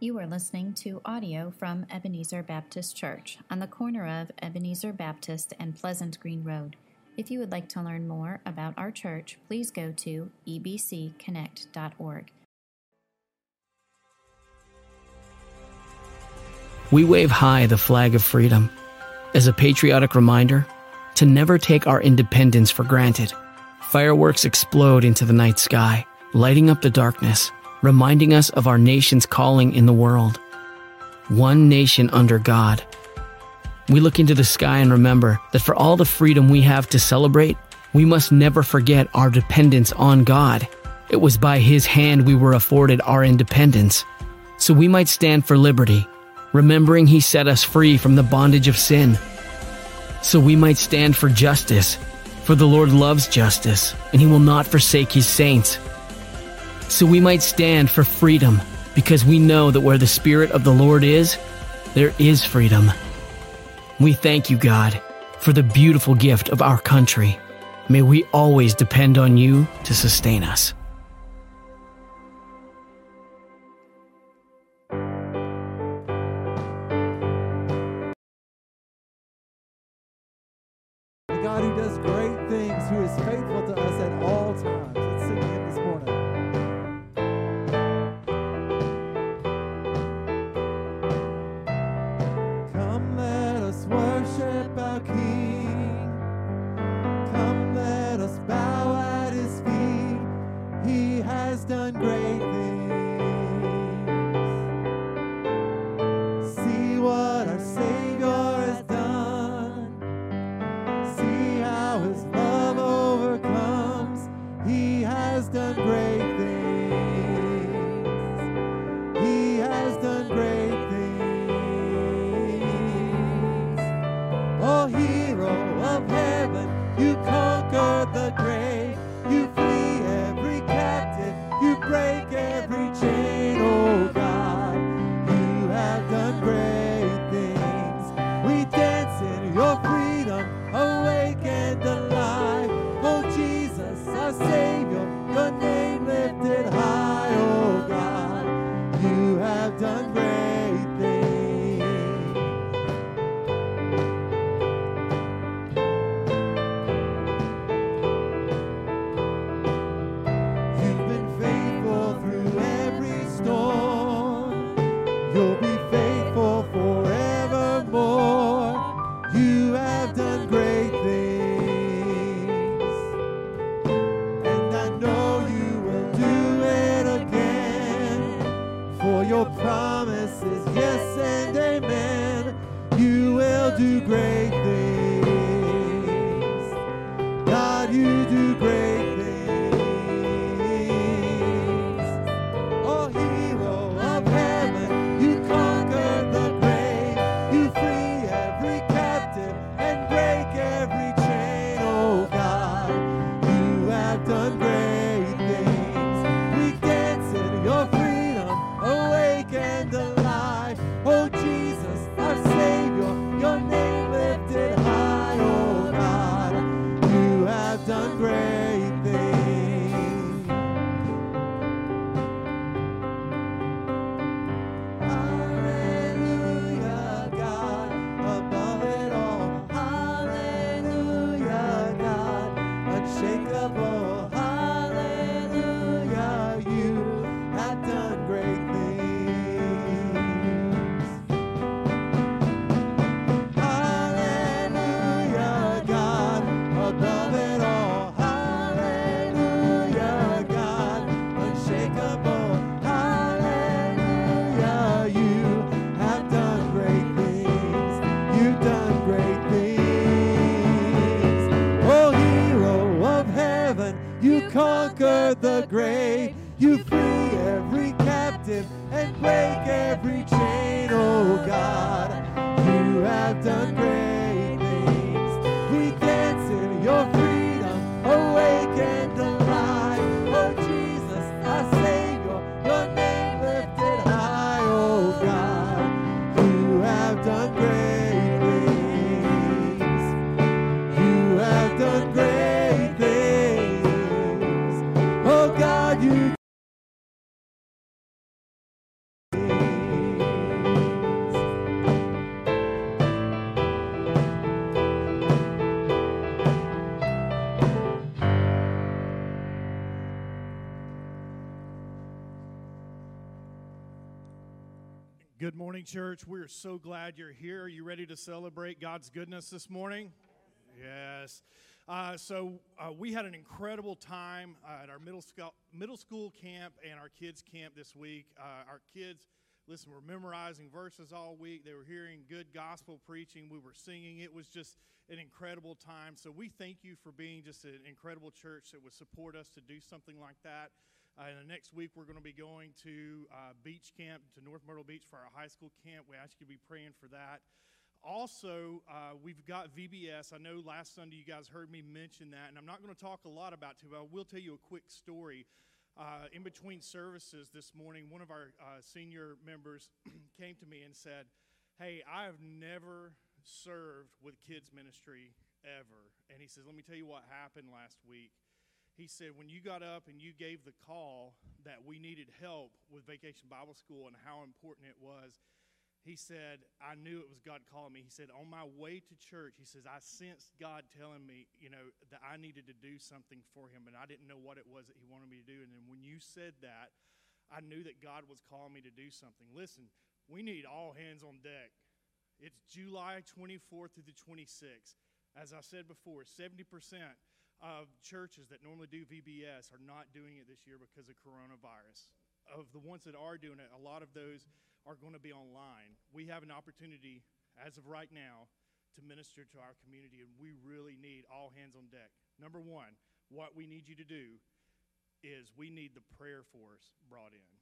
You are listening to audio from Ebenezer Baptist Church on the corner of Ebenezer Baptist and Pleasant Green Road. If you would like to learn more about our church, please go to ebcconnect.org. We wave high the flag of freedom as a patriotic reminder to never take our independence for granted. Fireworks explode into the night sky, lighting up the darkness, reminding us of our nation's calling in the world. One nation under God. We look into the sky and remember that for all the freedom we have to celebrate, we must never forget our dependence on God. It was by His hand we were afforded our independence. So we might stand for liberty, remembering He set us free from the bondage of sin. So we might stand for justice, for the Lord loves justice, and He will not forsake His saints. So we might stand for freedom, because we know that where the Spirit of the Lord is, there is freedom. We thank you, God, for the beautiful gift of our country. May we always depend on you to sustain us. Morning, church. We're so glad you're here. Are you ready to celebrate God's goodness this morning? Yes. Uh, so uh, we had an incredible time uh, at our middle school middle school camp and our kids camp this week. Uh, our kids, listen, were memorizing verses all week. They were hearing good gospel preaching. We were singing. It was just an incredible time. So we thank you for being just an incredible church that would support us to do something like that. Uh, next week, we're going to be going to uh, beach camp to North Myrtle Beach for our high school camp. We ask you to be praying for that. Also, uh, we've got VBS. I know last Sunday you guys heard me mention that, and I'm not going to talk a lot about it, but I will tell you a quick story. Uh, in between services this morning, one of our uh, senior members came to me and said, Hey, I have never served with kids' ministry ever. And he says, Let me tell you what happened last week he said, when you got up and you gave the call that we needed help with Vacation Bible School and how important it was, he said, I knew it was God calling me. He said, on my way to church, he says, I sensed God telling me, you know, that I needed to do something for him, and I didn't know what it was that he wanted me to do. And then when you said that, I knew that God was calling me to do something. Listen, we need all hands on deck. It's July 24th through the 26th. As I said before, 70% of churches that normally do VBS are not doing it this year because of coronavirus. Of the ones that are doing it, a lot of those are going to be online. We have an opportunity, as of right now, to minister to our community, and we really need all hands on deck. Number one, what we need you to do is we need the prayer force brought in.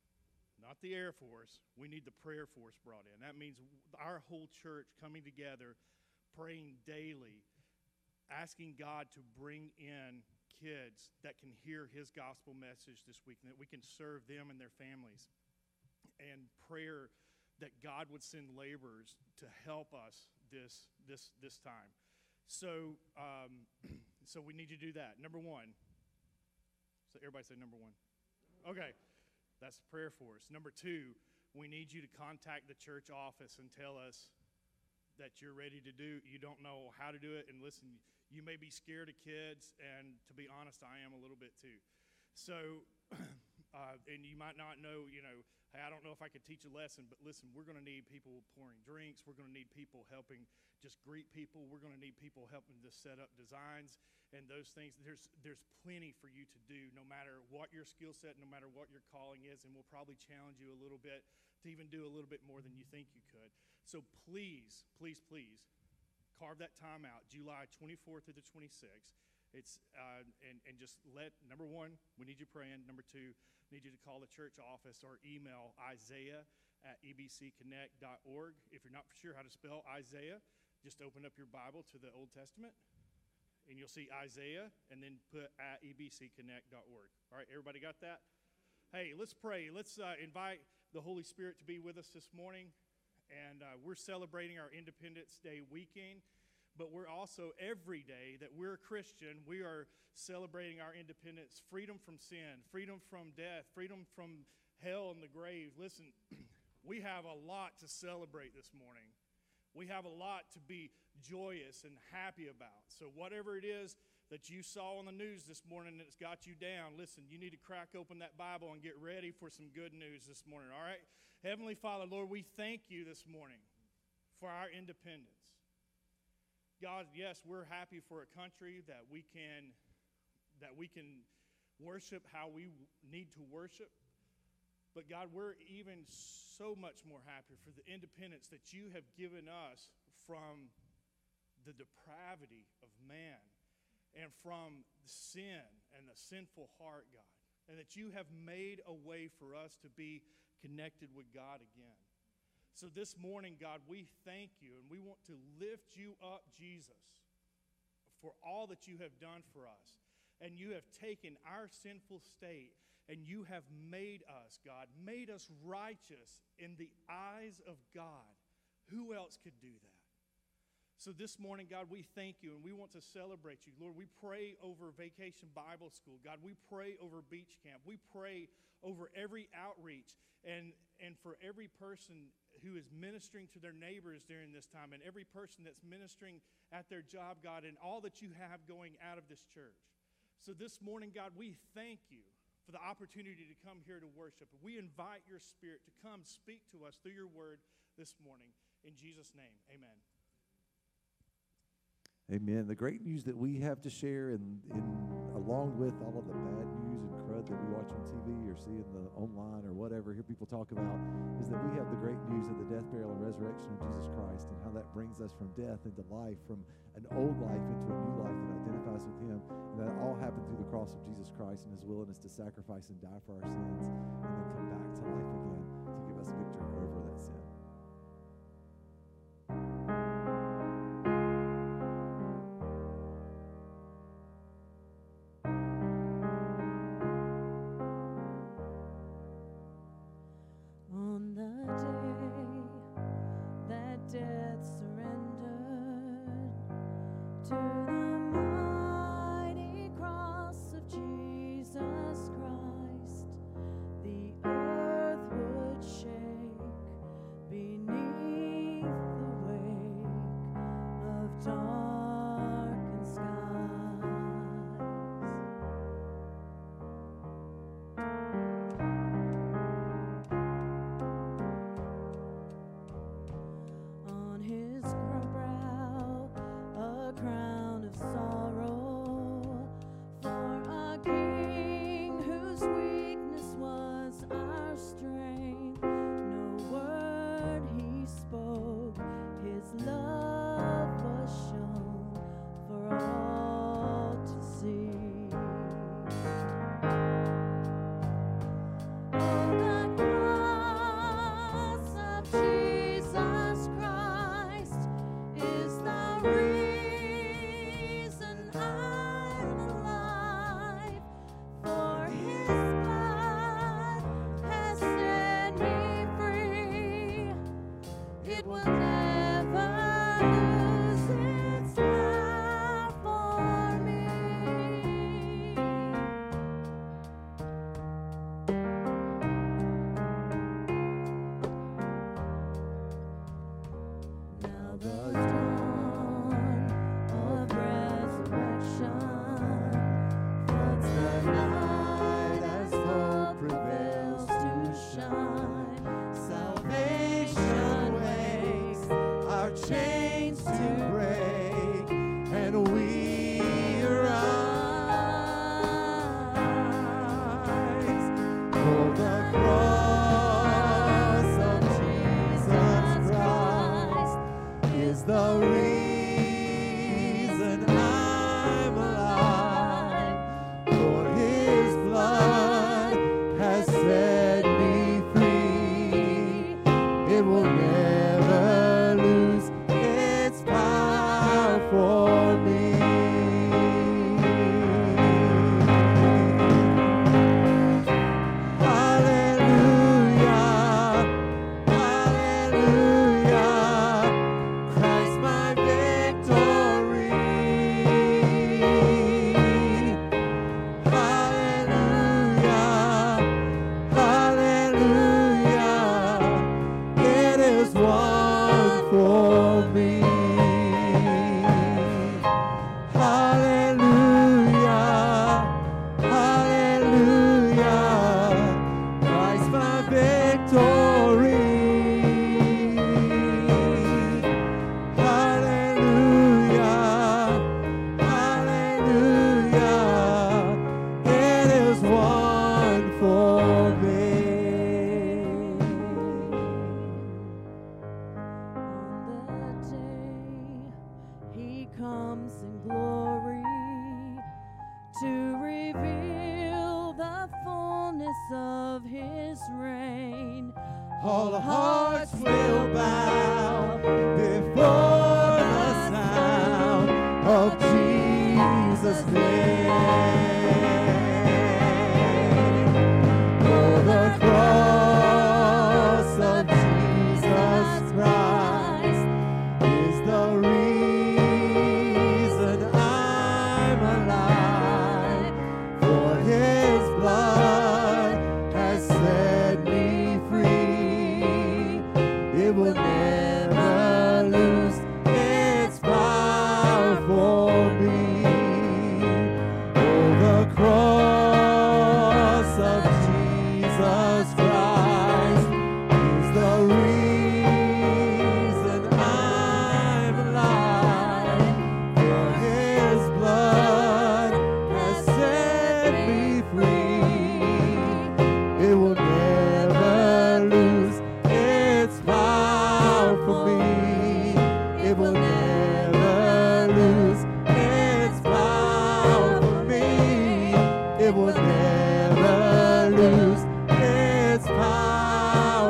Not the Air Force, we need the prayer force brought in. That means our whole church coming together, praying daily asking God to bring in kids that can hear his gospel message this week and that we can serve them and their families. And prayer that God would send laborers to help us this this this time. So um, so we need to do that. Number one. So everybody say number one. Okay. That's prayer for us. Number two, we need you to contact the church office and tell us that you're ready to do. You don't know how to do it. And listen, you may be scared of kids, and to be honest, I am a little bit too. So, uh, and you might not know, you know, hey, I don't know if I could teach a lesson, but listen, we're going to need people pouring drinks. We're going to need people helping just greet people. We're going to need people helping to set up designs and those things. There's, there's plenty for you to do, no matter what your skill set, no matter what your calling is, and we'll probably challenge you a little bit to even do a little bit more than you think you could. So please, please, please, carve that time out, July 24th through the 26th. It's uh, and and just let number one, we need you praying. Number two, need you to call the church office or email Isaiah at ebcconnect.org. If you're not sure how to spell Isaiah, just open up your Bible to the Old Testament, and you'll see Isaiah, and then put at ebcconnect.org. All right, everybody got that? Hey, let's pray. Let's uh, invite the Holy Spirit to be with us this morning and uh, we're celebrating our Independence Day weekend. But we're also every day that we're a Christian, we are celebrating our independence, freedom from sin, freedom from death, freedom from hell and the grave. Listen, we have a lot to celebrate this morning. We have a lot to be joyous and happy about. So, whatever it is that you saw on the news this morning that's got you down, listen, you need to crack open that Bible and get ready for some good news this morning, all right? Heavenly Father, Lord, we thank you this morning for our independence. God, yes, we're happy for a country that we can that we can worship how we need to worship. But God, we're even so much more happy for the independence that you have given us from the depravity of man and from sin and the sinful heart, God, and that you have made a way for us to be connected with God again. So this morning, God, we thank you and we want to lift you up, Jesus, for all that you have done for us. And you have taken our sinful state and you have made us, God, made us righteous in the eyes of God. Who else could do that? So this morning, God, we thank you and we want to celebrate you. Lord, we pray over Vacation Bible School. God, we pray over Beach Camp. We pray over every outreach and, and for every person who is ministering to their neighbors during this time and every person that's ministering at their job, God, and all that you have going out of this church. So this morning, God, we thank you for the opportunity to come here to worship. We invite your spirit to come speak to us through your word this morning. In Jesus' name, amen. Amen. The great news that we have to share, and along with all of the bad news and crud that we watch on TV or see in the online or whatever, hear people talk about, is that we have the great news of the death, burial, and resurrection of Jesus Christ, and how that brings us from death into life, from an old life into a new life that identifies with Him, and that all happened through the cross of Jesus Christ and His willingness to sacrifice and die for our sins, and then come back to life again to give us victory over that sin. Is one for me.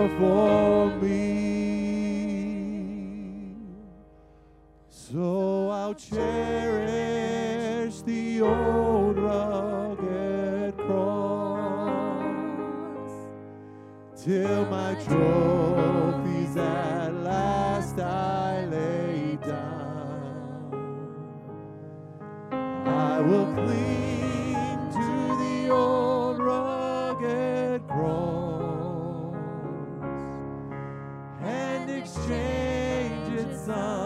for me. So I'll cherish the old rugged cross till my joy. sun.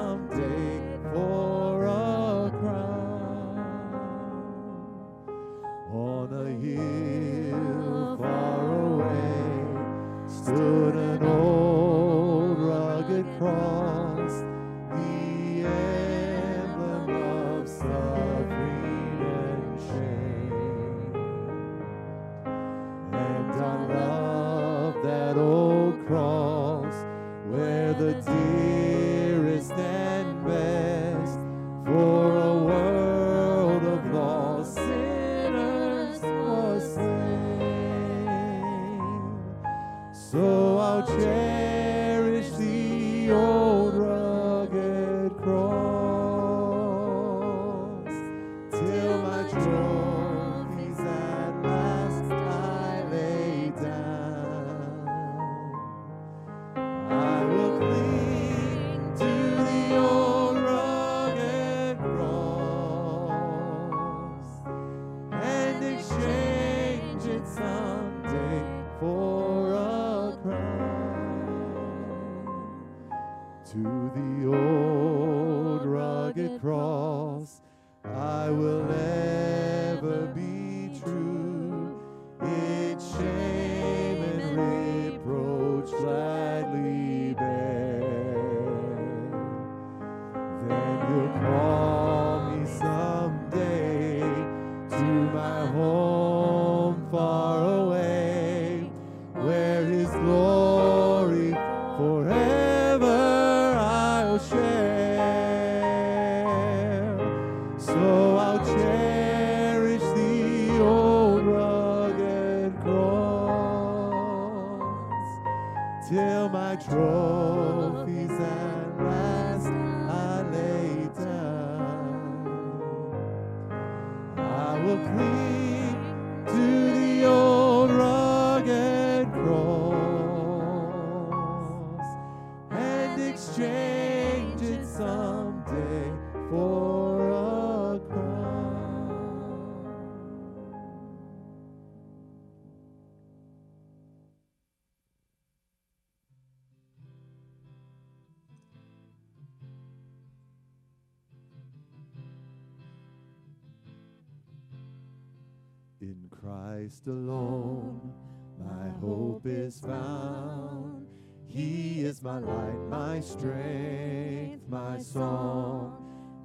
my strength, my song,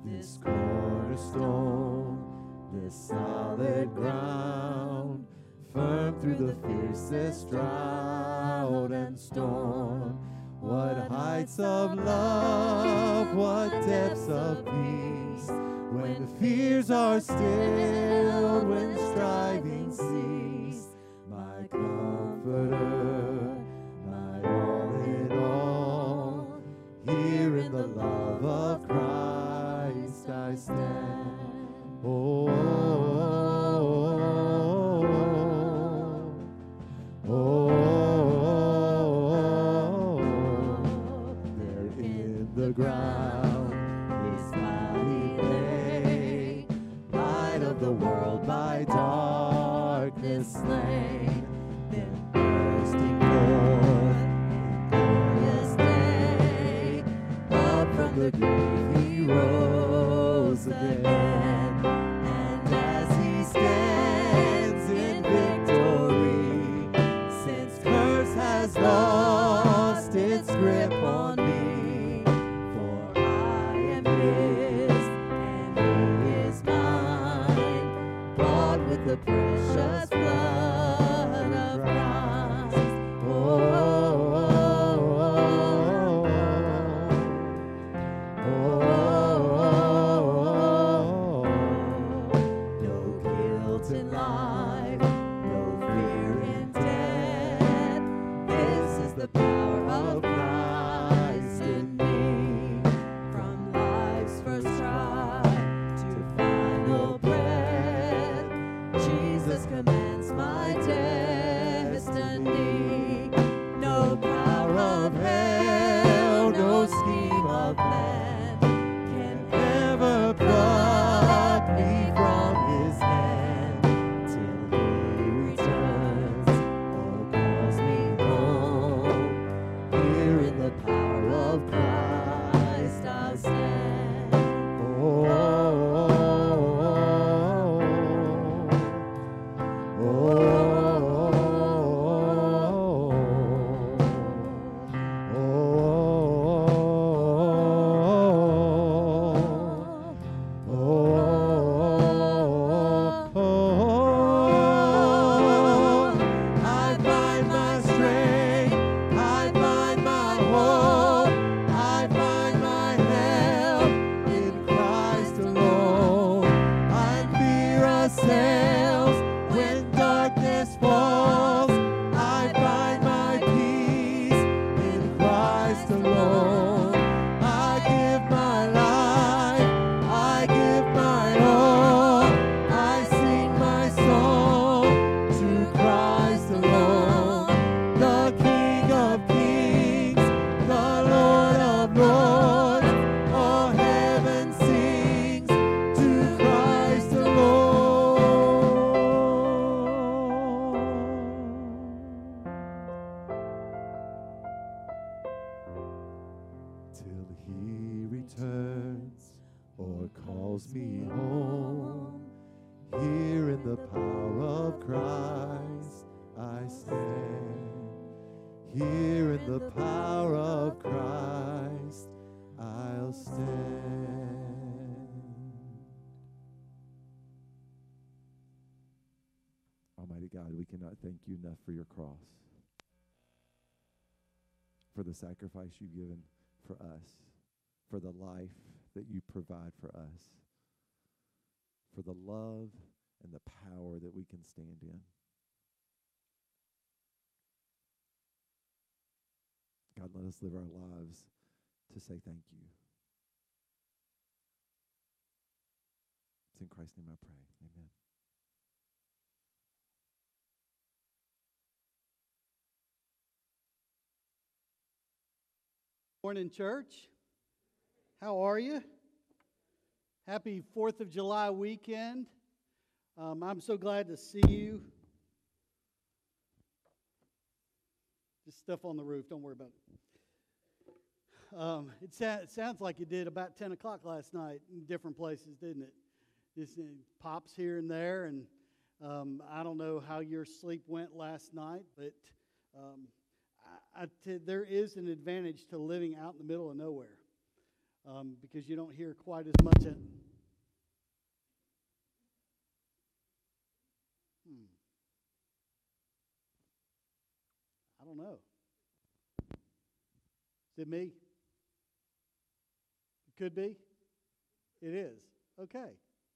this cornerstone, this solid ground, firm through the fiercest drought. Sacrifice you've given for us, for the life that you provide for us for the love and the power that we can stand in. God, let us live our lives to say thank you. It's in Christ's name I pray. Amen. Morning, church. How are you? Happy 4th of July weekend. Um, I'm so glad to see you. Just stuff on the roof, don't worry about it. Um, it, sa- it sounds like it did about 10 o'clock last night in different places, didn't it? Just uh, pops here and there, and um, I don't know how your sleep went last night, but um, I, t- there is an advantage to living out in the middle of nowhere um, because you don't hear quite as much. At, hmm. I don't know. Is it me? It could be. It is. Okay.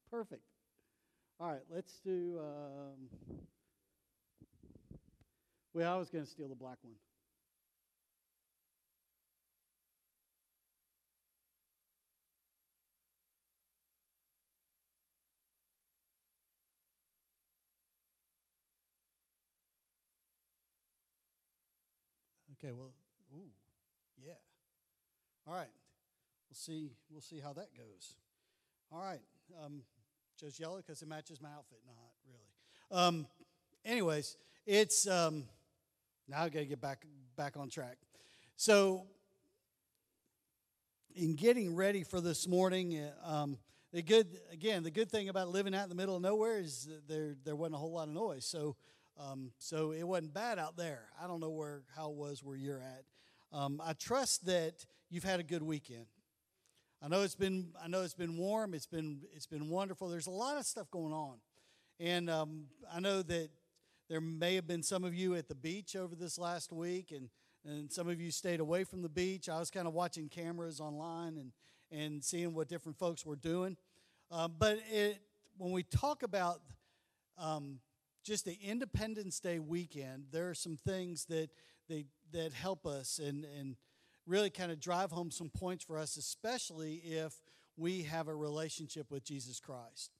Perfect. All right. Let's do. Um, well, I was going to steal the black one. Okay, well, ooh, yeah. All right. We'll see we'll see how that goes. All right. Um just yellow because it matches my outfit, not really. Um anyways, it's um now I gotta get back back on track. So in getting ready for this morning, uh, um, the good again, the good thing about living out in the middle of nowhere is there there wasn't a whole lot of noise. So um, so it wasn't bad out there. I don't know where how it was where you're at. Um, I trust that you've had a good weekend. I know it's been I know it's been warm. It's been it's been wonderful. There's a lot of stuff going on, and um, I know that there may have been some of you at the beach over this last week, and and some of you stayed away from the beach. I was kind of watching cameras online and and seeing what different folks were doing. Uh, but it, when we talk about um, just the Independence Day weekend, there are some things that they, that help us and, and really kind of drive home some points for us, especially if we have a relationship with Jesus Christ.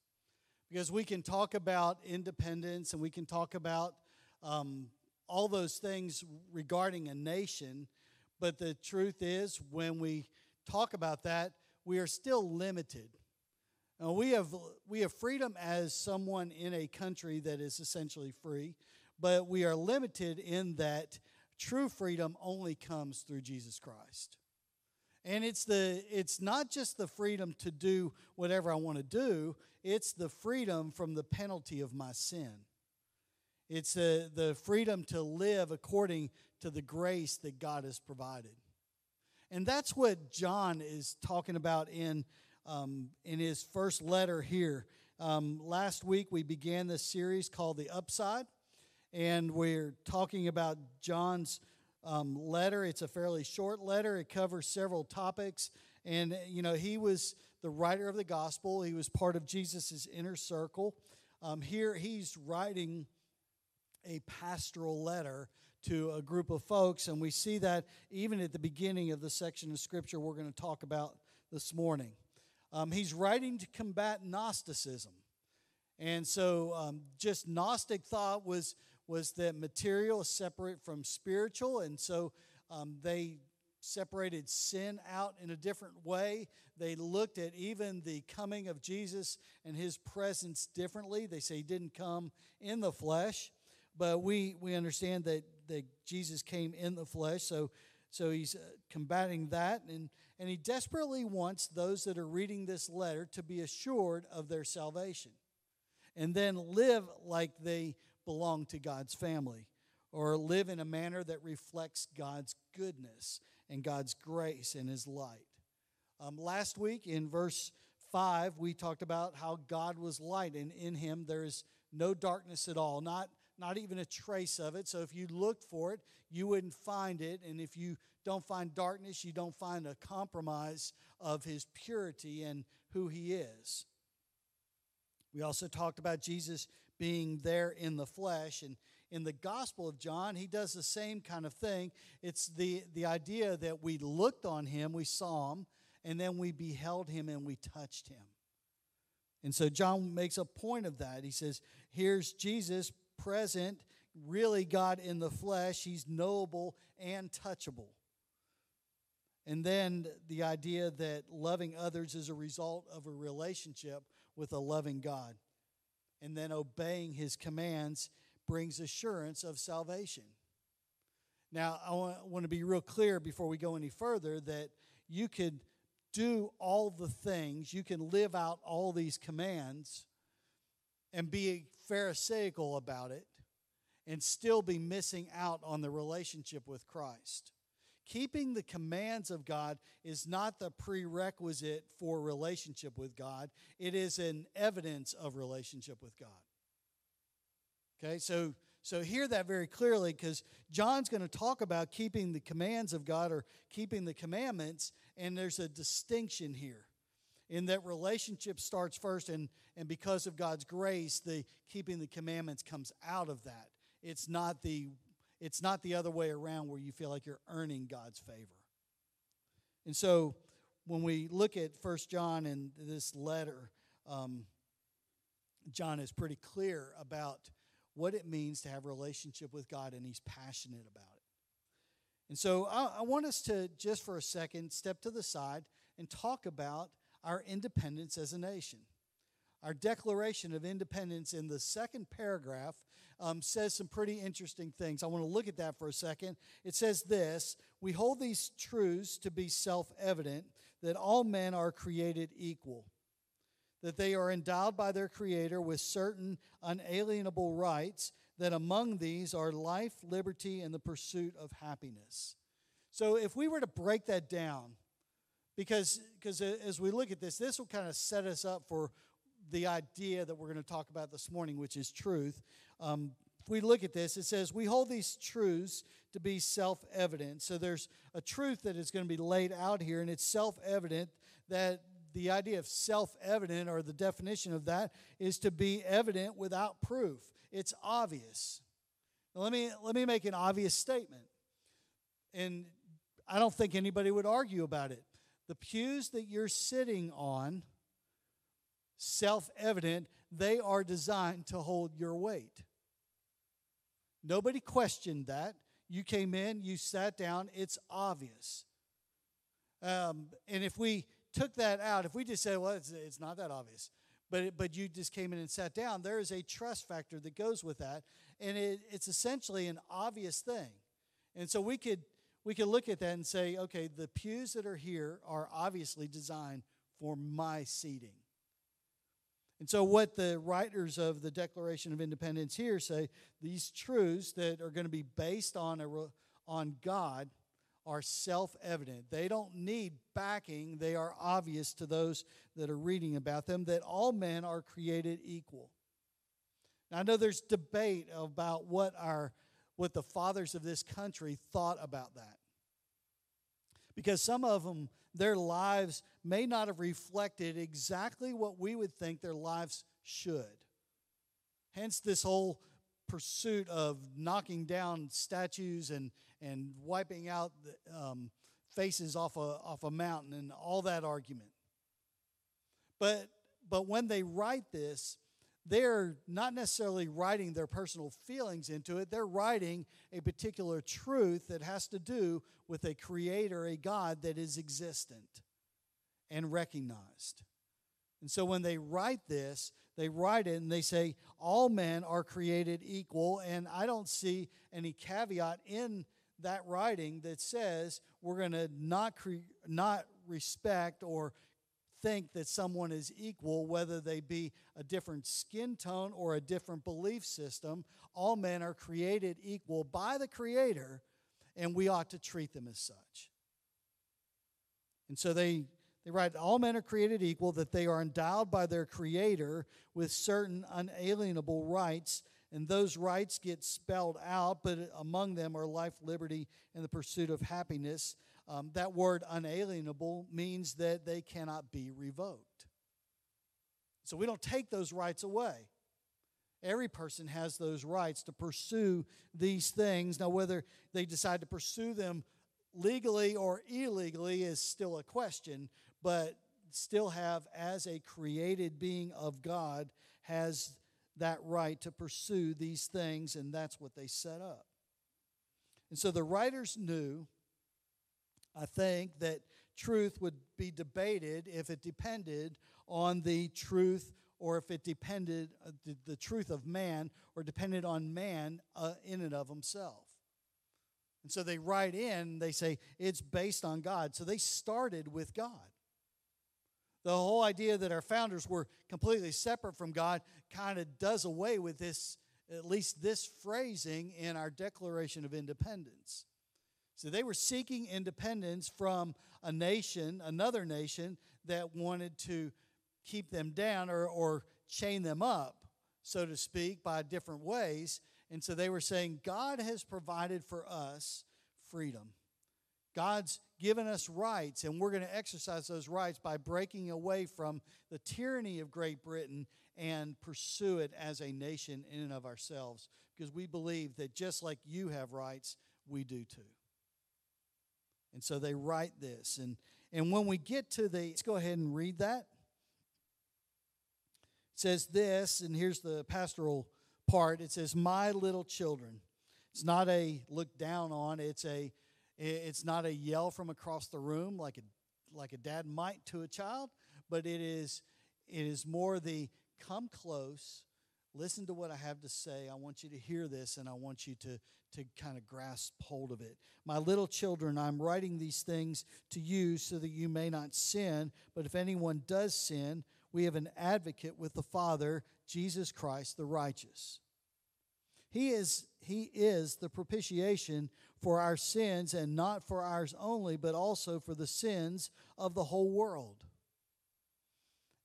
Because we can talk about independence and we can talk about um, all those things regarding a nation, but the truth is, when we talk about that, we are still limited. Now, we have we have freedom as someone in a country that is essentially free, but we are limited in that true freedom only comes through Jesus Christ. And it's the it's not just the freedom to do whatever I want to do, it's the freedom from the penalty of my sin. It's the, the freedom to live according to the grace that God has provided. And that's what John is talking about in, um, in his first letter here. Um, last week, we began this series called The Upside, and we're talking about John's um, letter. It's a fairly short letter, it covers several topics. And, you know, he was the writer of the gospel, he was part of Jesus' inner circle. Um, here, he's writing a pastoral letter to a group of folks, and we see that even at the beginning of the section of scripture we're going to talk about this morning. Um, he's writing to combat Gnosticism. And so, um, just Gnostic thought was, was that material is separate from spiritual, and so um, they separated sin out in a different way. They looked at even the coming of Jesus and his presence differently. They say he didn't come in the flesh, but we, we understand that, that Jesus came in the flesh. So, so he's uh, combating that. And, and he desperately wants those that are reading this letter to be assured of their salvation and then live like they belong to God's family or live in a manner that reflects God's goodness and God's grace and His light. Um, last week in verse 5, we talked about how God was light, and in Him there is no darkness at all, not, not even a trace of it. So if you looked for it, you wouldn't find it. And if you don't find darkness, you don't find a compromise of His purity and who He is. We also talked about Jesus being there in the flesh and in the Gospel of John, he does the same kind of thing. It's the, the idea that we looked on him, we saw him, and then we beheld him and we touched him. And so John makes a point of that. He says, Here's Jesus present, really God in the flesh. He's knowable and touchable. And then the idea that loving others is a result of a relationship with a loving God. And then obeying his commands brings assurance of salvation. Now, I want to be real clear before we go any further that you could do all the things, you can live out all these commands and be Pharisaical about it and still be missing out on the relationship with Christ. Keeping the commands of God is not the prerequisite for relationship with God, it is an evidence of relationship with God. Okay, so so hear that very clearly because John's going to talk about keeping the commands of God or keeping the commandments, and there's a distinction here in that relationship starts first, and, and because of God's grace, the keeping the commandments comes out of that. It's not the it's not the other way around where you feel like you're earning God's favor. And so when we look at First John and this letter, um, John is pretty clear about what it means to have a relationship with God, and he's passionate about it. And so I, I want us to just for a second step to the side and talk about our independence as a nation. Our Declaration of Independence in the second paragraph um, says some pretty interesting things. I want to look at that for a second. It says this We hold these truths to be self evident that all men are created equal that they are endowed by their Creator with certain unalienable rights, that among these are life, liberty, and the pursuit of happiness. So, if we were to break that down, because, because as we look at this, this will kind of set us up for the idea that we're going to talk about this morning, which is truth. Um, if we look at this, it says, We hold these truths to be self evident. So there's a truth that is going to be laid out here, and it's self evident that the idea of self evident or the definition of that is to be evident without proof. It's obvious. Now, let me, let me make an obvious statement. and I don't think anybody would argue about it. The pews that you're sitting on, self evident, they are designed to hold your weight. Nobody questioned that. You came in, you sat down, it's obvious. Um, and if we took that out, if we just said, well, it's, it's not that obvious, but, it, but you just came in and sat down, there is a trust factor that goes with that. And it, it's essentially an obvious thing. And so we could, we could look at that and say, okay, the pews that are here are obviously designed for my seating. And so, what the writers of the Declaration of Independence here say, these truths that are going to be based on, a, on God are self evident. They don't need backing, they are obvious to those that are reading about them that all men are created equal. Now, I know there's debate about what, our, what the fathers of this country thought about that. Because some of them their lives may not have reflected exactly what we would think their lives should. Hence, this whole pursuit of knocking down statues and, and wiping out the, um, faces off a, off a mountain and all that argument. But, but when they write this, they're not necessarily writing their personal feelings into it. They're writing a particular truth that has to do with a creator, a God that is existent and recognized. And so when they write this, they write it and they say, All men are created equal. And I don't see any caveat in that writing that says we're going to not, cre- not respect or think that someone is equal, whether they be a different skin tone or a different belief system. All men are created equal by the Creator, and we ought to treat them as such. And so they, they write, All men are created equal, that they are endowed by their Creator with certain unalienable rights. And those rights get spelled out, but among them are life, liberty, and the pursuit of happiness um, that word unalienable means that they cannot be revoked. So we don't take those rights away. Every person has those rights to pursue these things. Now, whether they decide to pursue them legally or illegally is still a question, but still have, as a created being of God, has that right to pursue these things, and that's what they set up. And so the writers knew I think that truth would be debated if it depended on the truth or if it depended uh, the, truth of man or depended on man uh, in and of himself. And so they write in, they say it's based on God. So they started with God. The whole idea that our founders were completely separate from God kind of does away with this, at least this phrasing in our Declaration of Independence. So they were seeking independence from a nation, another nation, that wanted to keep them down or, or chain them up, so to speak, by different ways. And so they were saying, God has provided for us freedom. God's given us rights, and we're going to exercise those rights by breaking away from the tyranny of Great Britain and pursue it as a nation in and of ourselves. Because we believe that just like you have rights, we do too. And so they write this. And, and when we get to the, let's go ahead and read that. It says this, and here's the pastoral part. It says, My little children. It's not a look down on, it's a it's not a yell from across the room like a like a dad might to a child, but it is it is more the come close, listen to what I have to say. I want you to hear this and I want you to to kind of grasp hold of it. My little children, I'm writing these things to you so that you may not sin. But if anyone does sin, we have an advocate with the Father, Jesus Christ the righteous. He is, he is the propitiation for our sins, and not for ours only, but also for the sins of the whole world.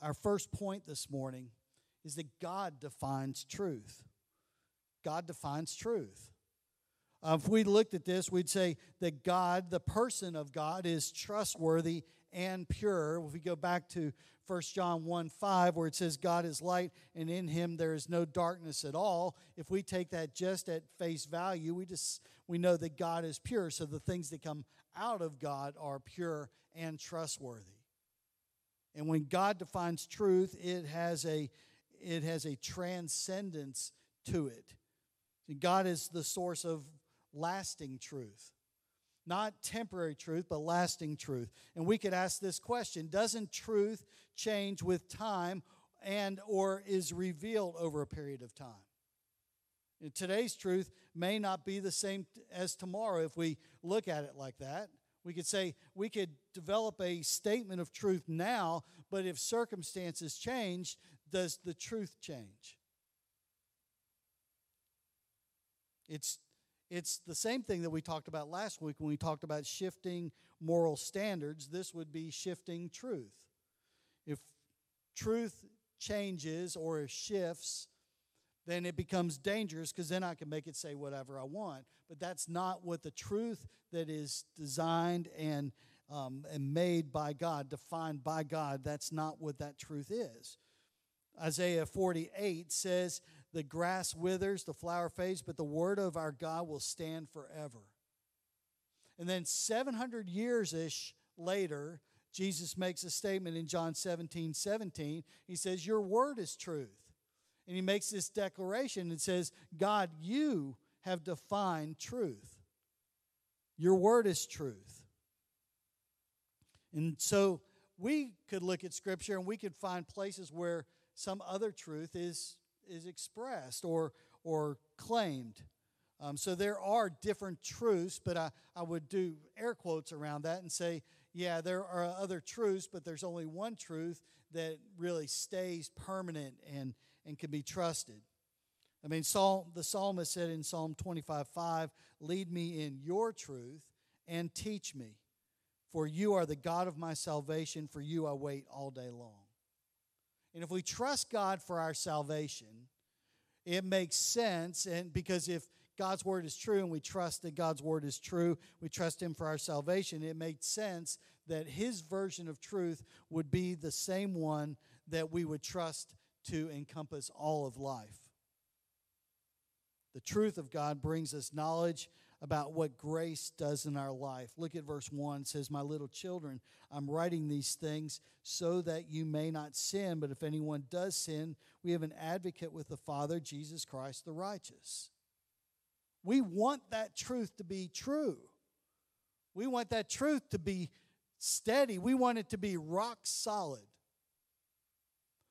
our first point this morning is that God defines truth. God defines truth. Uh, if we looked at this, we'd say that God, the person of God, is trustworthy and pure. If we go back to 1 John 1 5, where it says, God is light, and in him there is no darkness at all. If we take that just at face value, we just we know that God is pure. So the things that come out of God are pure and trustworthy. And when God defines truth, it has a it has a transcendence to it. God is the source of lasting truth. Not temporary truth, but lasting truth. And we could ask this question, doesn't truth change with time and or is revealed over a period of time? Today's truth may not be the same as tomorrow if we look at it like that. We could say we could develop a statement of truth now, but if circumstances change, does the truth change? It's it's the same thing that we talked about last week when we talked about shifting moral standards. This would be shifting truth. If truth changes or shifts, then it becomes dangerous because then I can make it say whatever I want. But that's not what the truth that is designed and, um, and made by God, defined by God, that's not what that truth is. Isaiah 48 says, The grass withers, the flower fades, but the word of our God will stand forever. And then 700 years ish later, Jesus makes a statement in John 17 17. He says, Your word is truth. And he makes this declaration and says, God, you have defined truth. Your word is truth. And so we could look at Scripture and we could find places where some other truth is, is expressed or, or claimed. Um, so there are different truths, but I, I would do air quotes around that and say, yeah, there are other truths, but there's only one truth that really stays permanent and, and can be trusted. I mean, Psalm, the psalmist said in Psalm 25 5, Lead me in your truth and teach me, for you are the God of my salvation, for you I wait all day long. And if we trust God for our salvation, it makes sense. And because if God's word is true and we trust that God's word is true, we trust Him for our salvation, it makes sense that His version of truth would be the same one that we would trust to encompass all of life. The truth of God brings us knowledge about what grace does in our life. Look at verse 1 it says, My little children, I'm writing these things so that you may not sin, but if anyone does sin, we have an advocate with the Father, Jesus Christ the righteous. We want that truth to be true. We want that truth to be steady. We want it to be rock solid.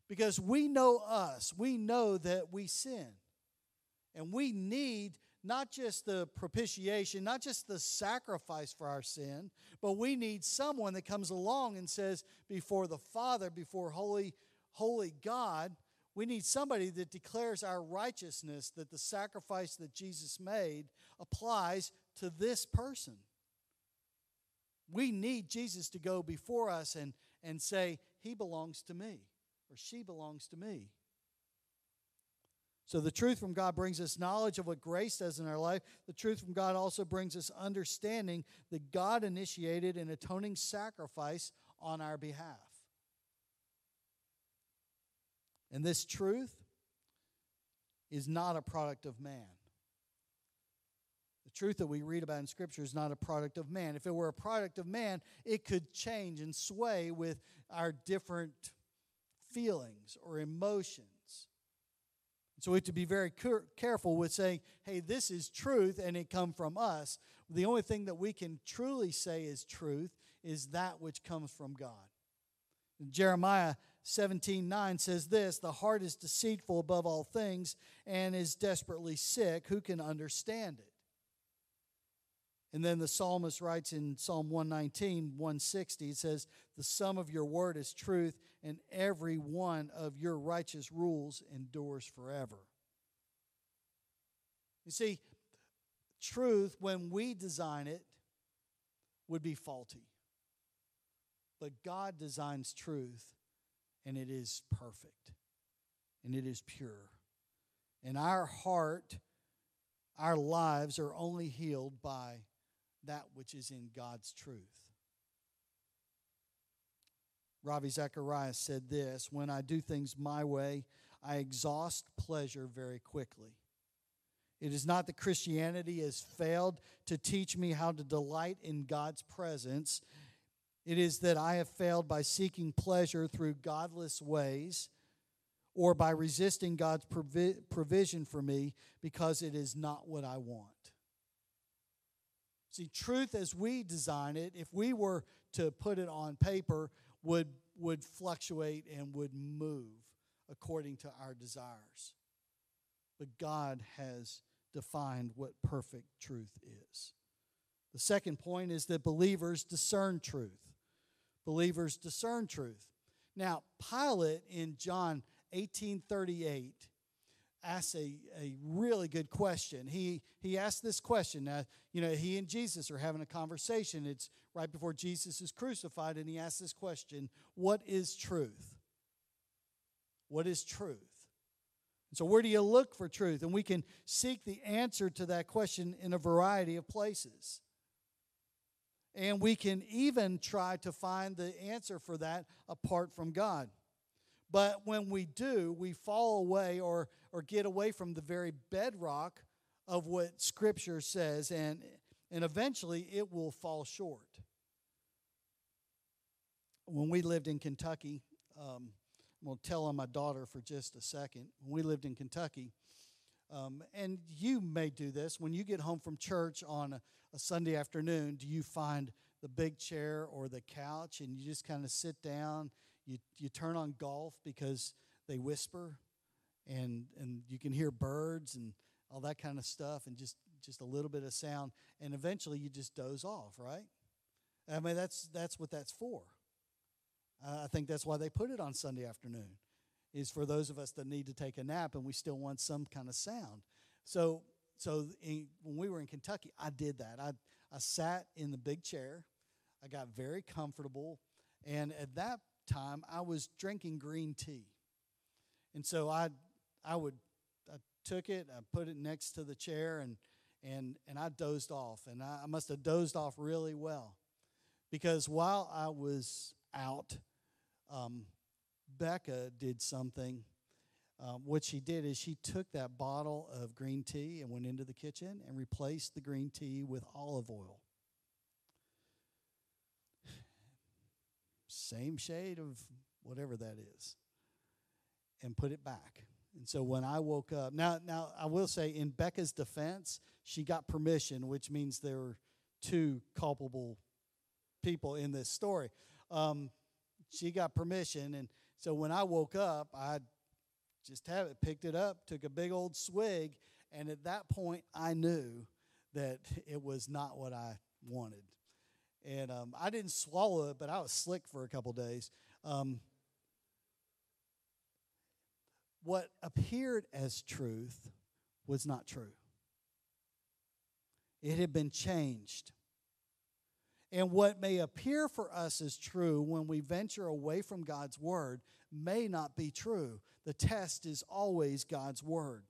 Because we know us, we know that we sin. And we need not just the propitiation, not just the sacrifice for our sin, but we need someone that comes along and says, before the Father, before holy, holy God, we need somebody that declares our righteousness, that the sacrifice that Jesus made applies to this person. We need Jesus to go before us and, and say, He belongs to me, or she belongs to me. So the truth from God brings us knowledge of what grace does in our life. The truth from God also brings us understanding that God initiated an atoning sacrifice on our behalf. And this truth is not a product of man. The truth that we read about in Scripture is not a product of man. If it were a product of man, it could change and sway with our different feelings or emotions. So we have to be very careful with saying, hey, this is truth and it come from us. The only thing that we can truly say is truth is that which comes from God. Jeremiah 17 9 says this The heart is deceitful above all things and is desperately sick. Who can understand it? And then the psalmist writes in Psalm 119, 160, it says, The sum of your word is truth, and every one of your righteous rules endures forever. You see, truth, when we design it, would be faulty. But God designs truth, and it is perfect, and it is pure. And our heart, our lives are only healed by that which is in God's truth. Ravi Zacharias said this When I do things my way, I exhaust pleasure very quickly. It is not that Christianity has failed to teach me how to delight in God's presence. It is that I have failed by seeking pleasure through godless ways or by resisting God's provi- provision for me because it is not what I want. See, truth as we design it, if we were to put it on paper, would, would fluctuate and would move according to our desires. But God has defined what perfect truth is. The second point is that believers discern truth. Believers discern truth. Now, Pilate in John 1838 asks a, a really good question. He, he asked this question. Now, you know, he and Jesus are having a conversation. It's right before Jesus is crucified, and he asks this question What is truth? What is truth? So, where do you look for truth? And we can seek the answer to that question in a variety of places. And we can even try to find the answer for that apart from God. But when we do, we fall away or, or get away from the very bedrock of what Scripture says, and, and eventually it will fall short. When we lived in Kentucky, um, I'm going to tell on my daughter for just a second. When we lived in Kentucky, um, and you may do this when you get home from church on a, a Sunday afternoon, do you find the big chair or the couch and you just kind of sit down? You, you turn on golf because they whisper and, and you can hear birds and all that kind of stuff and just, just a little bit of sound. And eventually you just doze off, right? I mean, that's, that's what that's for. Uh, I think that's why they put it on Sunday afternoon, is for those of us that need to take a nap and we still want some kind of sound. So, so in, when we were in Kentucky, I did that. I, I sat in the big chair. I got very comfortable. And at that time, I was drinking green tea. And so I, I would, I took it, I put it next to the chair, and, and, and I dozed off. And I, I must have dozed off really well. Because while I was out, um, Becca did something. Um, what she did is she took that bottle of green tea and went into the kitchen and replaced the green tea with olive oil. Same shade of whatever that is. And put it back. And so when I woke up, now, now I will say, in Becca's defense, she got permission, which means there were two culpable people in this story. Um, she got permission, and so when I woke up, I just have it, picked it up, took a big old swig, and at that point, I knew that it was not what I wanted. And um, I didn't swallow it, but I was slick for a couple days. Um, what appeared as truth was not true. It had been changed. And what may appear for us as true when we venture away from God's word may not be true. The test is always God's word.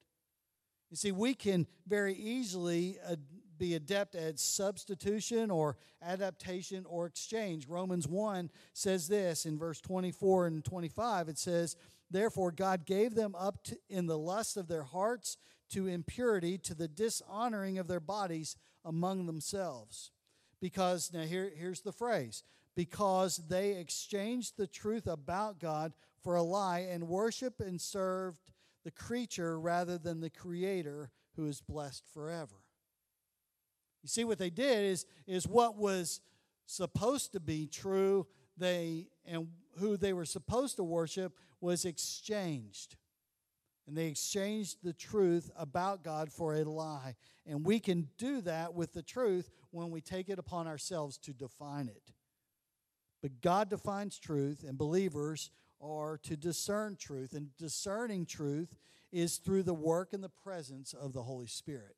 You see, we can very easily uh, be adept at substitution or adaptation or exchange. Romans 1 says this in verse 24 and 25. It says, Therefore, God gave them up to, in the lust of their hearts to impurity, to the dishonoring of their bodies among themselves because now here, here's the phrase because they exchanged the truth about God for a lie and worshiped and served the creature rather than the creator who is blessed forever. You see what they did is is what was supposed to be true they and who they were supposed to worship was exchanged. And they exchanged the truth about God for a lie. And we can do that with the truth when we take it upon ourselves to define it. But God defines truth, and believers are to discern truth. And discerning truth is through the work and the presence of the Holy Spirit.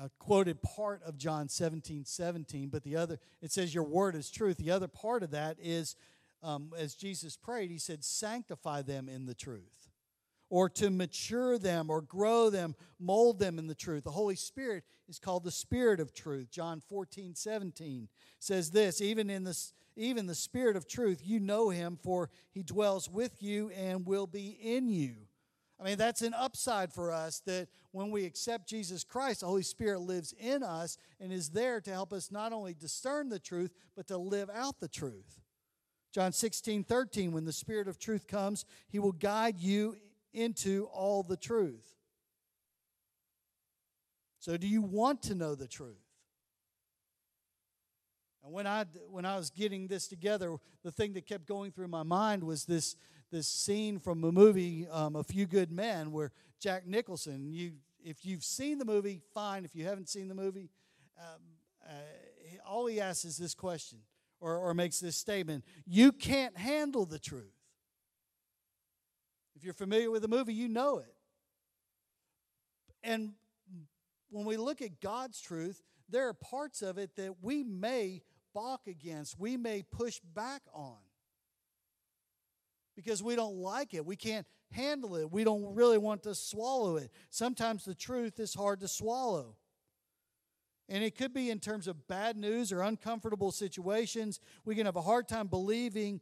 I quoted part of John 17, 17, but the other, it says, Your word is truth. The other part of that is, um, as Jesus prayed, he said, Sanctify them in the truth, or to mature them, or grow them, mold them in the truth. The Holy Spirit is called the Spirit of truth. John 14, 17 says this, even in this, even the Spirit of truth, you know him, for he dwells with you and will be in you. I mean, that's an upside for us that when we accept Jesus Christ, the Holy Spirit lives in us and is there to help us not only discern the truth, but to live out the truth. John 16, 13, when the Spirit of truth comes, he will guide you into all the truth. So, do you want to know the truth? And when I, when I was getting this together, the thing that kept going through my mind was this this scene from a movie, um, A Few Good Men, where Jack Nicholson, you, if you've seen the movie, fine. If you haven't seen the movie, um, uh, all he asks is this question or, or makes this statement You can't handle the truth. If you're familiar with the movie, you know it. And when we look at God's truth, there are parts of it that we may balk against, we may push back on because we don't like it. We can't handle it. We don't really want to swallow it. Sometimes the truth is hard to swallow. And it could be in terms of bad news or uncomfortable situations. We can have a hard time believing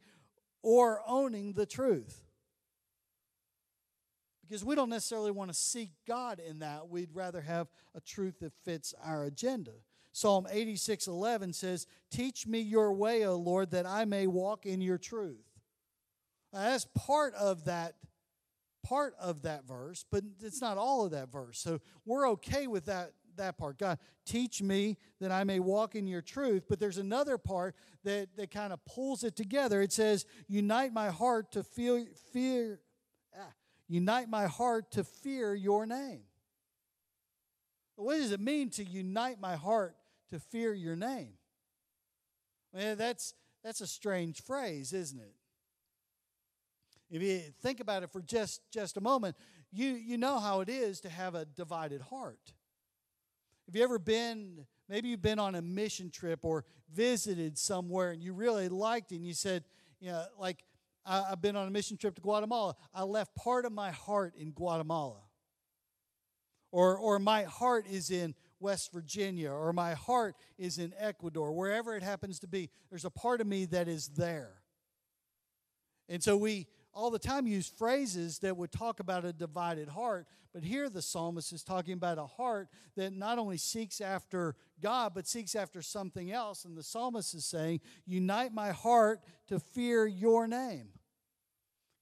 or owning the truth. Because we don't necessarily want to seek God in that. We'd rather have a truth that fits our agenda. Psalm 86 11 says, Teach me your way, O Lord, that I may walk in your truth. That's part of that part of that verse, but it's not all of that verse. So we're okay with that that part. God, teach me that I may walk in your truth. But there's another part that, that kind of pulls it together. It says, Unite my heart to feel fear. Ah, unite my heart to fear your name. What does it mean to unite my heart to fear your name? Man, that's that's a strange phrase, isn't it? If you think about it for just, just a moment, you, you know how it is to have a divided heart. Have you ever been, maybe you've been on a mission trip or visited somewhere and you really liked it and you said, you know, like, I, I've been on a mission trip to Guatemala. I left part of my heart in Guatemala. Or, or my heart is in West Virginia, or my heart is in Ecuador, wherever it happens to be. There's a part of me that is there. And so we, all the time use phrases that would talk about a divided heart, but here the psalmist is talking about a heart that not only seeks after God, but seeks after something else. And the psalmist is saying, Unite my heart to fear your name.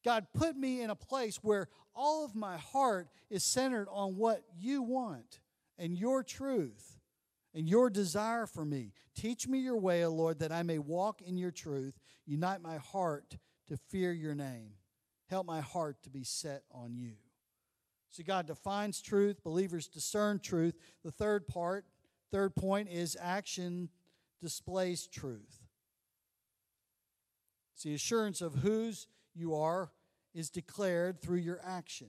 God, put me in a place where all of my heart is centered on what you want and your truth and your desire for me. Teach me your way, O Lord, that I may walk in your truth. Unite my heart to fear your name. Help my heart to be set on you. So God defines truth, believers discern truth. The third part, third point is action displays truth. See, assurance of whose you are is declared through your action.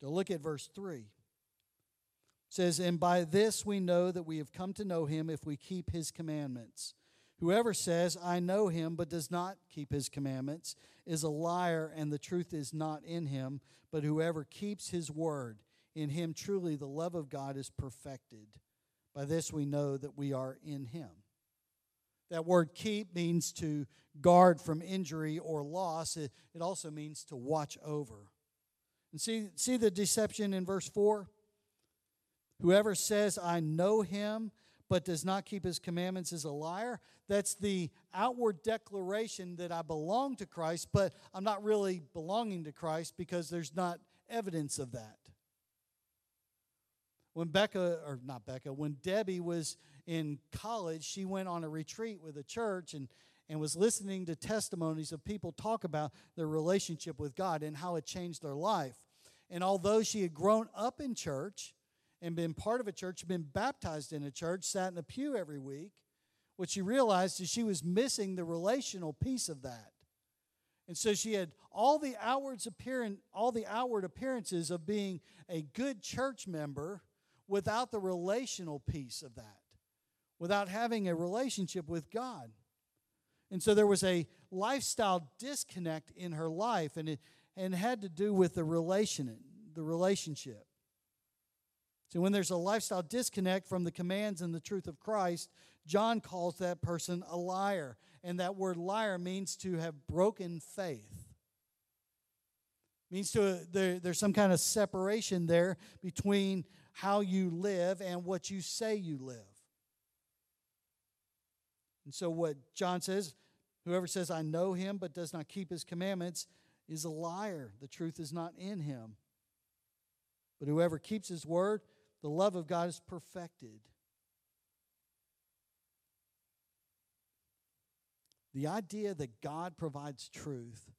To look at verse 3. It says, And by this we know that we have come to know him if we keep his commandments. Whoever says, I know him, but does not keep his commandments, is a liar, and the truth is not in him. But whoever keeps his word, in him truly the love of God is perfected. By this we know that we are in him. That word keep means to guard from injury or loss, it, also means to watch over. And see, see the deception in verse 4? Whoever says, I know him, but does not keep his commandments is a liar. That's the outward declaration that I belong to Christ, but I'm not really belonging to Christ because there's not evidence of that. When Becca, or not Becca, when Debbie was in college, she went on a retreat with a church and, and was listening to testimonies of people talk about their relationship with God and how it changed their life. And although she had grown up in church, and been part of a church, been baptized in a church, sat in a pew every week, what she realized is she was missing the relational piece of that. And so she had all the outward appearance, all the outward appearances of being a good church member without the relational piece of that, without having a relationship with God. And so there was a lifestyle disconnect in her life, and it and had to do with the relation, the relationship. So when there's a lifestyle disconnect from the commands and the truth of Christ, John calls that person a liar. And that word liar means to have broken faith. Means to there, there's some kind of separation there between how you live and what you say you live. And so what John says, whoever says I know him but does not keep his commandments is a liar. The truth is not in him. But whoever keeps his word, the love of God is perfected. The idea that God provides truth,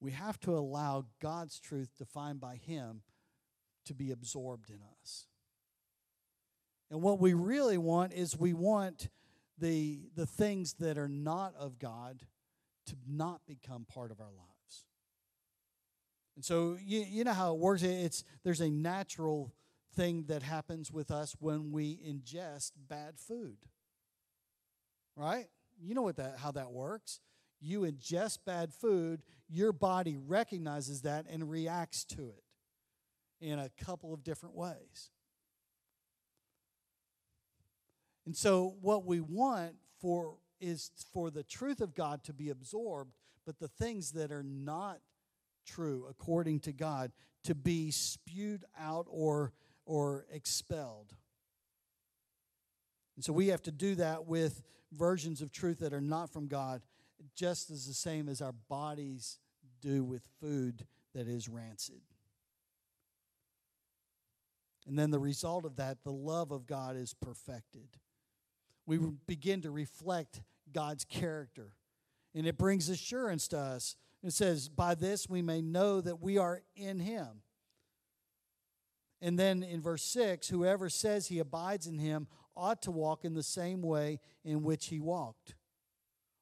we have to allow God's truth defined by Him to be absorbed in us. And what we really want is we want the, the things that are not of God to not become part of our lives. And so you, you know how it works. It's there's a natural thing that happens with us when we ingest bad food. Right? You know what that how that works. You ingest bad food, your body recognizes that and reacts to it in a couple of different ways. And so what we want for is for the truth of God to be absorbed, but the things that are not true according to God to be spewed out or, or expelled. And so we have to do that with versions of truth that are not from God, just as the same as our bodies do with food that is rancid. And then the result of that, the love of God is perfected. We begin to reflect God's character. And it brings assurance to us. It says, By this we may know that we are in Him. And then in verse 6, whoever says he abides in Him ought to walk in the same way in which He walked.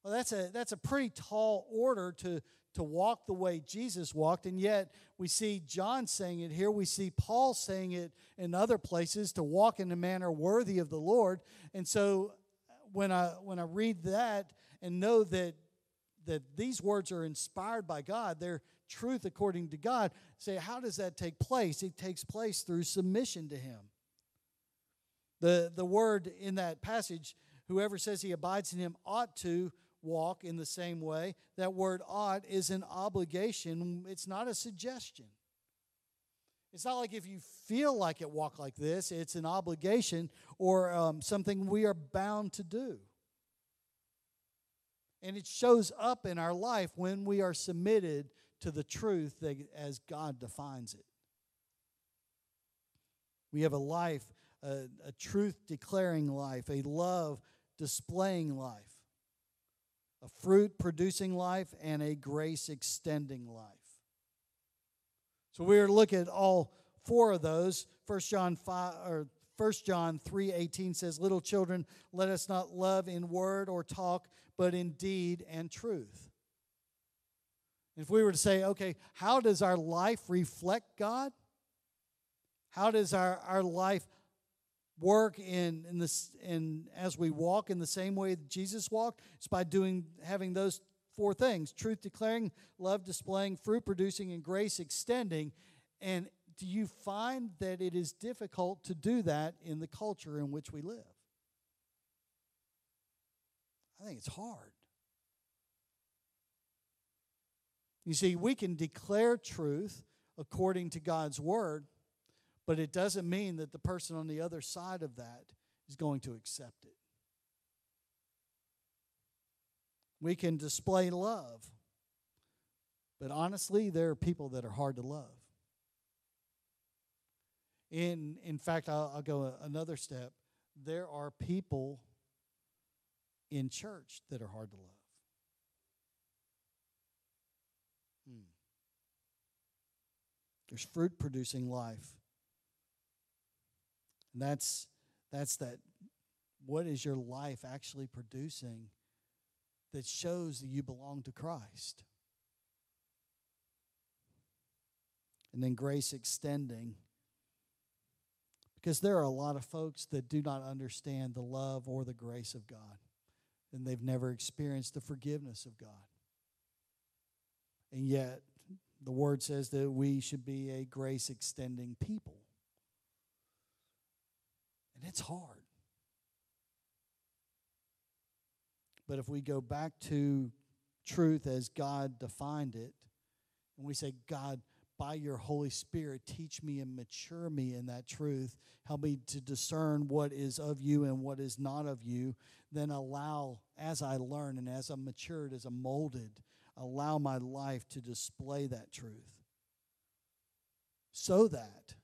Well, that's a, that's a pretty tall order to, to walk the way Jesus walked, and yet we see John saying it here. We see Paul saying it in other places to walk in a manner worthy of the Lord. And so when I when I read that and know that that these words are inspired by God, they're truth according to God, say how does that take place? It takes place through submission to him. The the word in that passage, whoever says he abides in him ought to walk in the same way. That word ought is an obligation, it's not a suggestion. It's not like if you feel like it, walk like this. It's an obligation or um, something we are bound to do. And it shows up in our life when we are submitted to the truth that, as God defines it. We have a life, a, a truth declaring life, a love displaying life, a fruit producing life, and a grace extending life. So we are to look at all four of those. First John 5 or 1 John 3:18 says, "Little children, let us not love in word or talk, but in deed and truth." If we were to say, okay, how does our life reflect God? How does our, our life work in, in this in as we walk in the same way that Jesus walked? It's by doing having those four things truth declaring, love displaying, fruit producing, and grace extending. And do you find that it is difficult to do that in the culture in which we live? I think it's hard. You see, we can declare truth according to God's word, but it doesn't mean that the person on the other side of that is going to accept it. We can display love. But honestly, there are people that are hard to love. In, in fact, I'll, I'll go another step. There are people in church that are hard to love. Hmm. There's fruit producing life. And that's that's that what is your life actually producing that shows that you belong to Christ. And then grace extending. Because there are a lot of folks that do not understand the love or the grace of God, and they've never experienced the forgiveness of God. And yet, the word says that we should be a grace extending people. And it's hard. But if we go back to truth as God defined it, and we say, God, by your Holy Spirit, teach me and mature me in that truth. Help me to discern what is of you and what is not of you. Then allow, as I learn and as I'm matured, as I'm molded, allow my life to display that truth. So that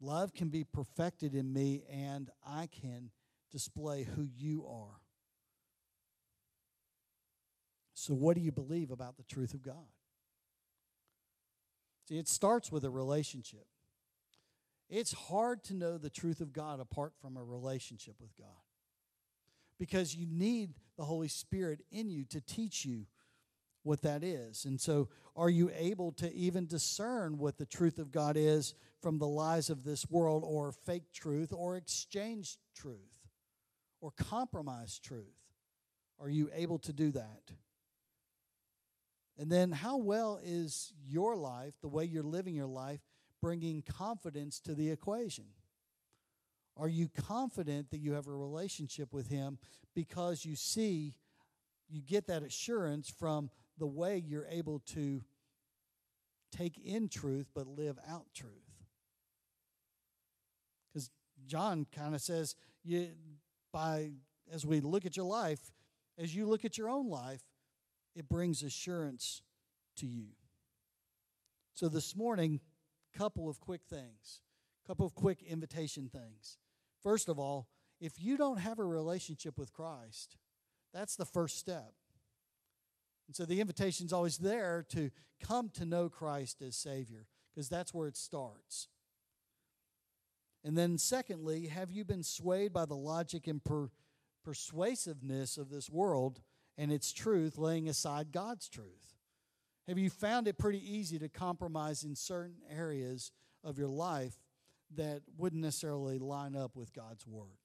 love can be perfected in me and I can display who you are. So, what do you believe about the truth of God? It starts with a relationship. It's hard to know the truth of God apart from a relationship with God because you need the Holy Spirit in you to teach you what that is. And so, are you able to even discern what the truth of God is from the lies of this world, or fake truth, or exchange truth, or compromise truth? Are you able to do that? And then, how well is your life, the way you're living your life, bringing confidence to the equation? Are you confident that you have a relationship with Him because you see, you get that assurance from the way you're able to take in truth but live out truth? Because John kind of says, you, by as we look at your life, as you look at your own life, it brings assurance to you. So this morning, couple of quick things, couple of quick invitation things. First of all, if you don't have a relationship with Christ, that's the first step. And so the invitation is always there to come to know Christ as Savior, because that's where it starts. And then, secondly, have you been swayed by the logic and per- persuasiveness of this world and its truth, laying aside God's truth? Have you found it pretty easy to compromise in certain areas of your life that wouldn't necessarily line up with God's word?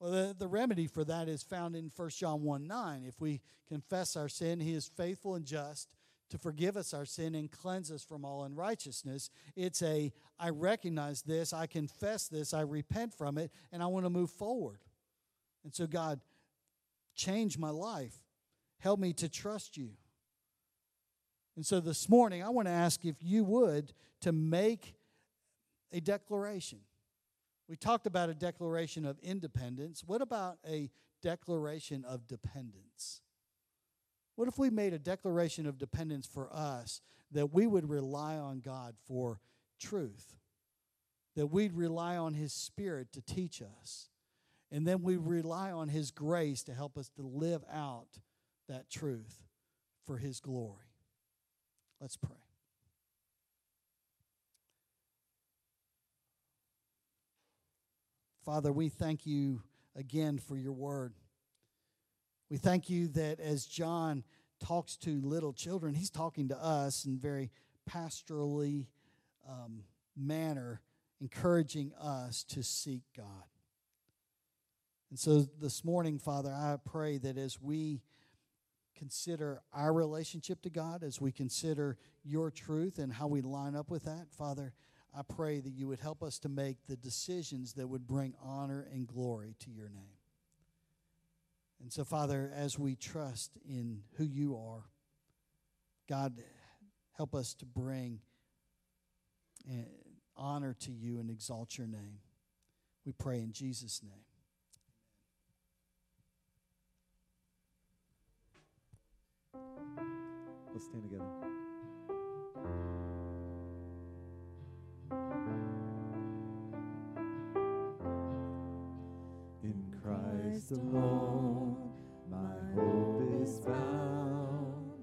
Well, the, the remedy for that is found in 1 John 1 9. If we confess our sin, he is faithful and just to forgive us our sin and cleanse us from all unrighteousness. It's a, I recognize this, I confess this, I repent from it, and I want to move forward. And so, God, change my life. Help me to trust you. And so this morning, I want to ask if you would to make a declaration. We talked about a declaration of independence. What about a declaration of dependence? What if we made a declaration of dependence for us that we would rely on God for truth? That we'd rely on His Spirit to teach us. And then we rely on His grace to help us to live out that truth for His glory. Let's pray. Father, we thank you again for your word. We thank you that as John talks to little children, he's talking to us in very pastorally um, manner, encouraging us to seek God. And so this morning, Father, I pray that as we consider our relationship to God, as we consider your truth and how we line up with that, Father, I pray that you would help us to make the decisions that would bring honor and glory to your name. And so, Father, as we trust in who you are, God, help us to bring eh, honor to you and exalt your name. We pray in Jesus' name. Let's stand together. In Christ alone, my hope is found.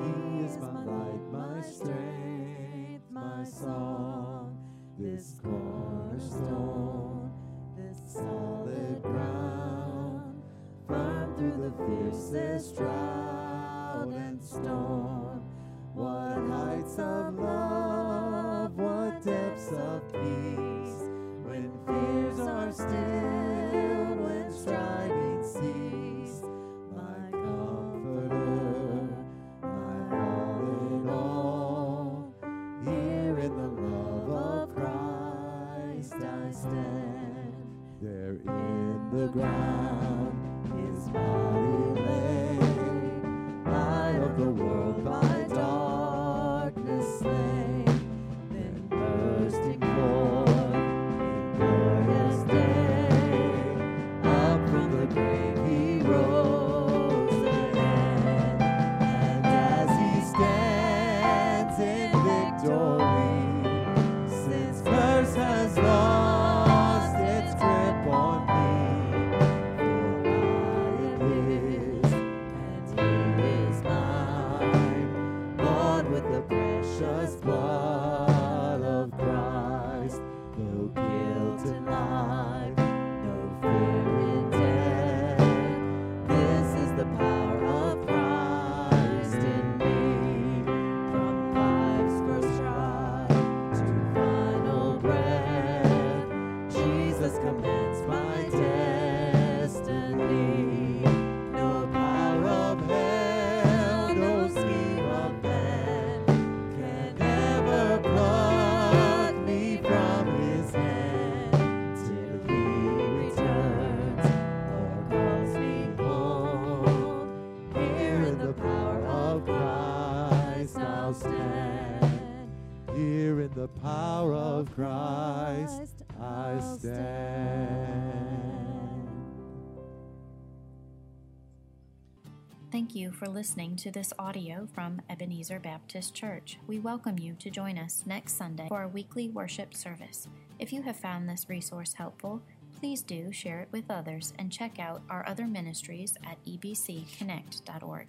He is my light, my strength, my song. This cornerstone, this solid ground, firm through the fiercest and storm. What heights of love, what depths of peace when fears are stilled when striving cease. My comforter, my all in all. Here in the love of Christ I stand. There in the ground his body the world the power of Christ I stand. Thank you for listening to this audio from Ebenezer Baptist Church. We welcome you to join us next Sunday for our weekly worship service. If you have found this resource helpful, please do share it with others and check out our other ministries at ebcconnect.org.